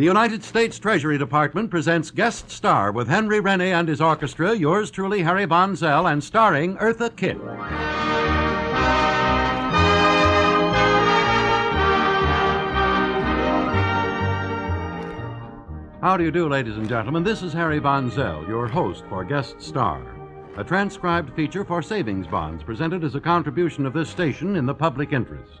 The United States Treasury Department presents Guest Star with Henry René and his orchestra, yours truly, Harry Von Zell, and starring Eartha Kitt. How do you do, ladies and gentlemen? This is Harry Von Zell, your host for Guest Star, a transcribed feature for savings bonds presented as a contribution of this station in the public interest.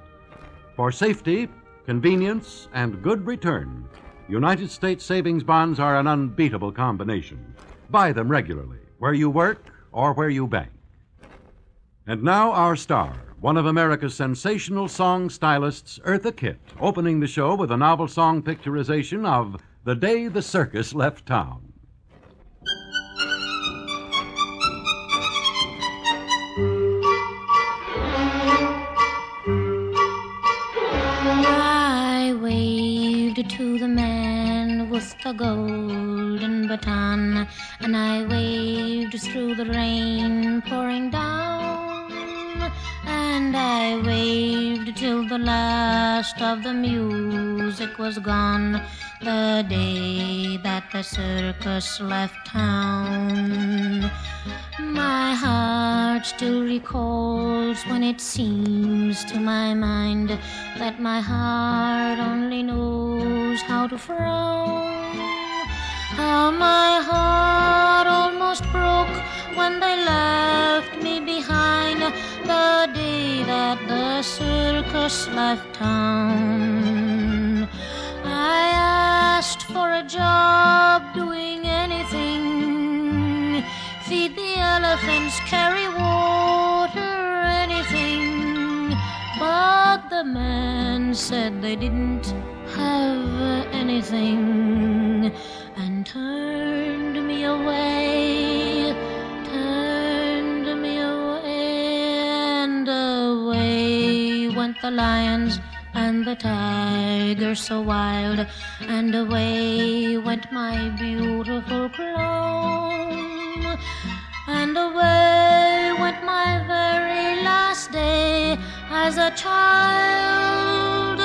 For safety, convenience, and good return, United States savings bonds are an unbeatable combination. Buy them regularly, where you work or where you bank. And now, our star, one of America's sensational song stylists, Eartha Kitt, opening the show with a novel song picturization of The Day the Circus Left Town. The golden baton, and I waved through the rain pouring down, and I waved till the last of the music was gone, the day that the circus left town. My heart still recalls when it seems to my mind that my heart only knows how to frown. How my heart almost broke when they left me behind the day that the circus left town. I asked for a job doing anything, feed the elephants, carry water, anything. But the man said they didn't have anything and turned me away, turned me away, and away went the lions and the tiger so wild, and away went my beautiful clown, and away went my very last day as a child,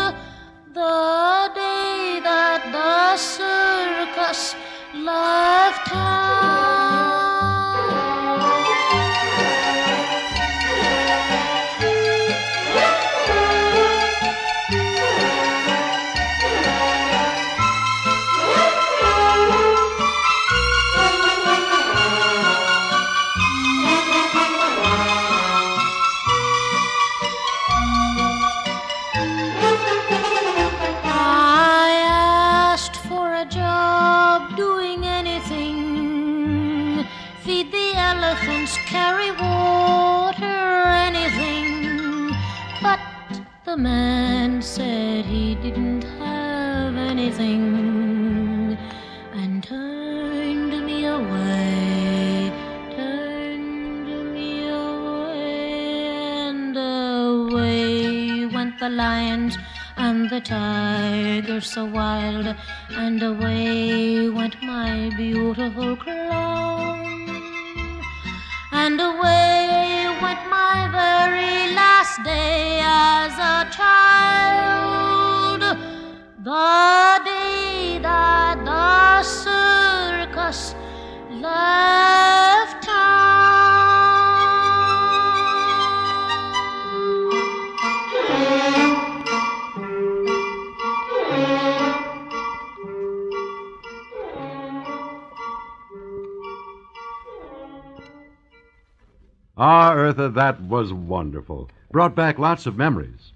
the day that the circus left town. The man said he didn't have anything and turned me away, turned me away, and away went the lions and the tiger so wild, and away Ah, Eartha, that was wonderful. Brought back lots of memories.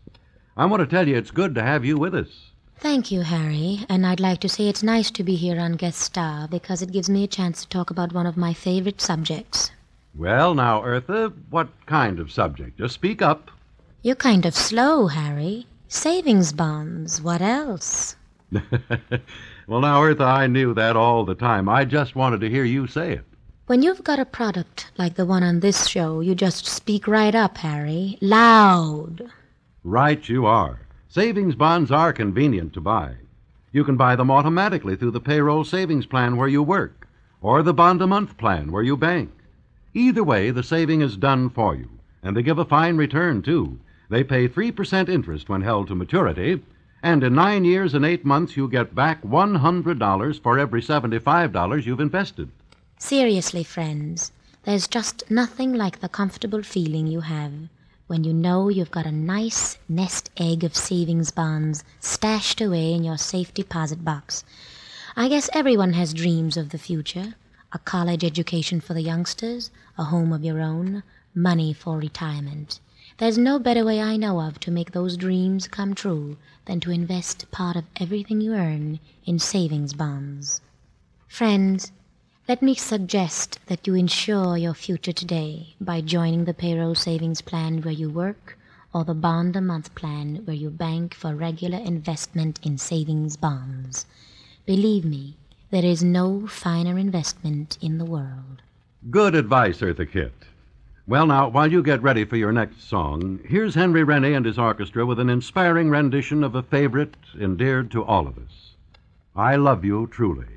I want to tell you it's good to have you with us. Thank you, Harry. And I'd like to say it's nice to be here on Guest Star because it gives me a chance to talk about one of my favorite subjects. Well, now, Eartha, what kind of subject? Just speak up. You're kind of slow, Harry. Savings bonds. What else? well, now, Eartha, I knew that all the time. I just wanted to hear you say it. When you've got a product like the one on this show, you just speak right up, Harry. Loud. Right, you are. Savings bonds are convenient to buy. You can buy them automatically through the payroll savings plan where you work, or the bond a month plan where you bank. Either way, the saving is done for you, and they give a fine return, too. They pay 3% interest when held to maturity, and in nine years and eight months, you get back $100 for every $75 you've invested. Seriously, friends, there's just nothing like the comfortable feeling you have when you know you've got a nice nest egg of savings bonds stashed away in your safe deposit box. I guess everyone has dreams of the future a college education for the youngsters, a home of your own, money for retirement. There's no better way I know of to make those dreams come true than to invest part of everything you earn in savings bonds. Friends, let me suggest that you insure your future today by joining the payroll savings plan where you work or the bond a month plan where you bank for regular investment in savings bonds. Believe me, there is no finer investment in the world. Good advice, Eartha Kitt. Well, now, while you get ready for your next song, here's Henry René and his orchestra with an inspiring rendition of a favorite endeared to all of us. I love you truly.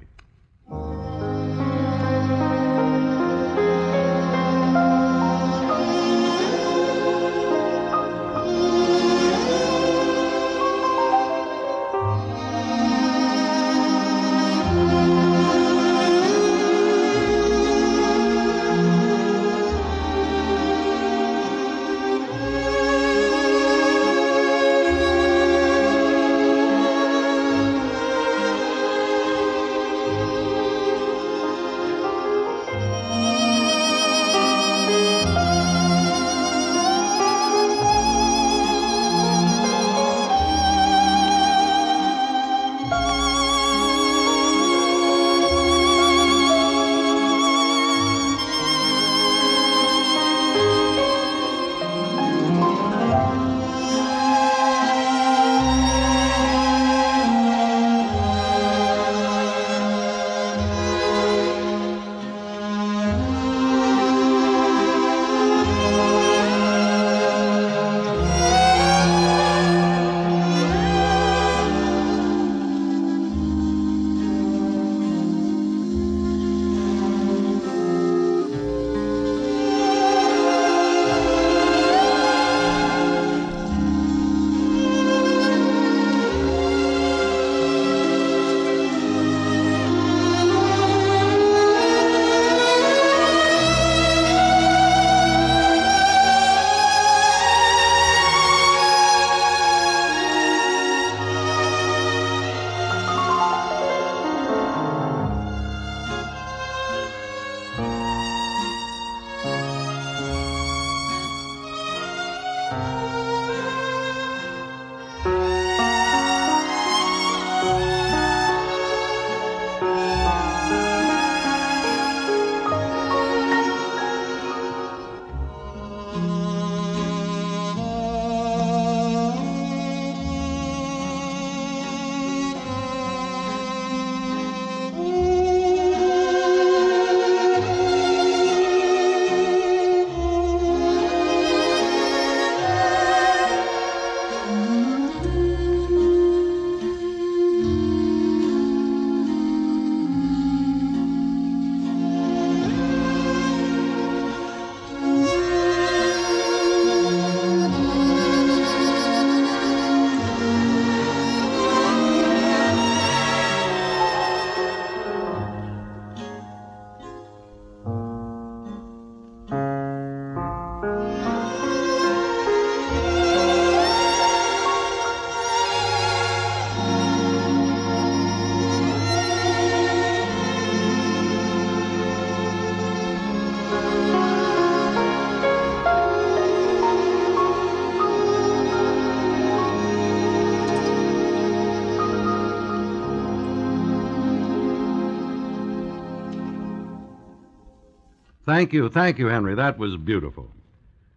Thank you, thank you, Henry. That was beautiful.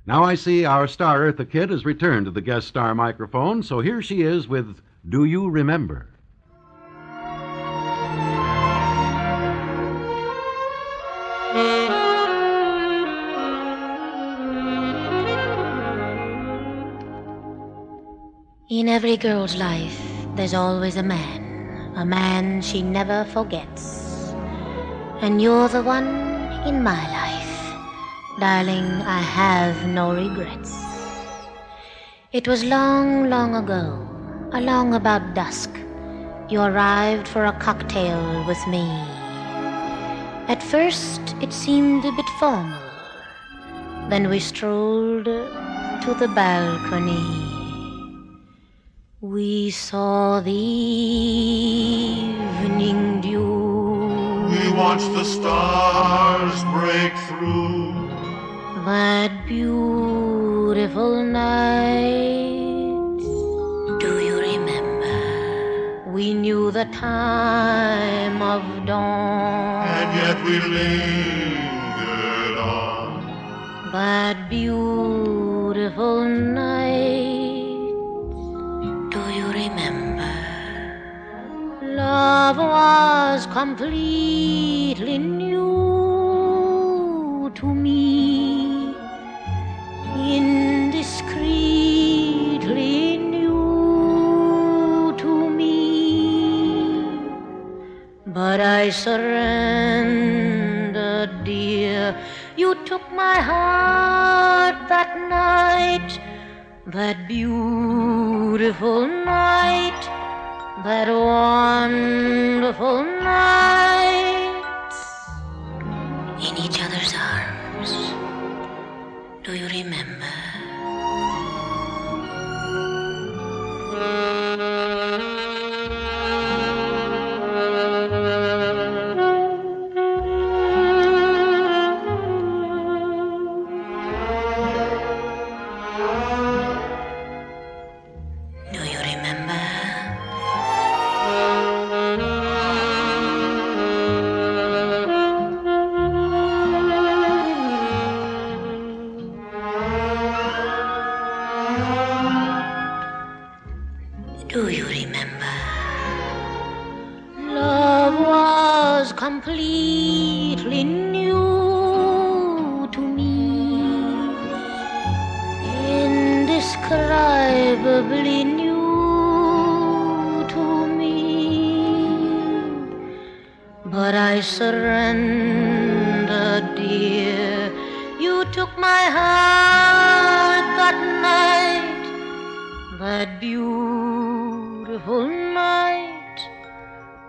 Now I see our star Eartha Kitt has returned to the guest star microphone, so here she is with Do You Remember? In every girl's life, there's always a man, a man she never forgets. And you're the one in my life. Darling, I have no regrets. It was long, long ago, along about dusk, you arrived for a cocktail with me. At first, it seemed a bit formal. Then we strolled to the balcony. We saw the evening dew. We watched the stars break through. That beautiful night. Do you remember? We knew the time of dawn. And yet we lingered on. That beautiful night. Love was completely new to me, indiscreetly new to me. But I surrendered, dear. You took my heart that night, that beautiful night, that wonderful night. In each other's arms. Do you remember? Indescribably new to me. But I surrender, dear. You took my heart that night that beautiful night,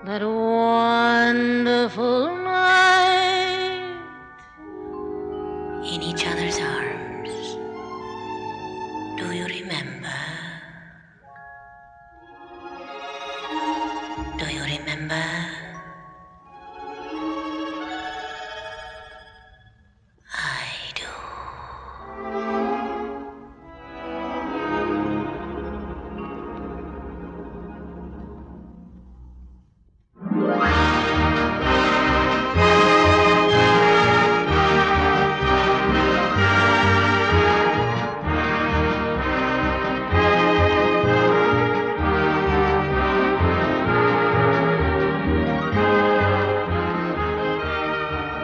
that wonderful night, in each other's arms. Do you remember?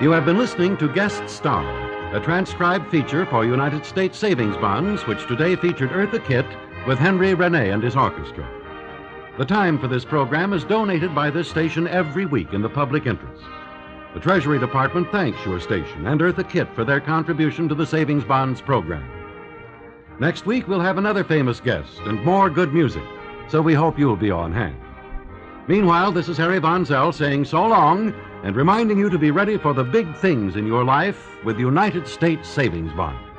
You have been listening to Guest Star, a transcribed feature for United States Savings Bonds, which today featured Eartha Kitt with Henry Rene and his orchestra. The time for this program is donated by this station every week in the public interest. The Treasury Department thanks your station and Eartha Kitt for their contribution to the Savings Bonds program. Next week, we'll have another famous guest and more good music, so we hope you'll be on hand. Meanwhile, this is Harry Von Zell saying so long and reminding you to be ready for the big things in your life with United States Savings Bonds.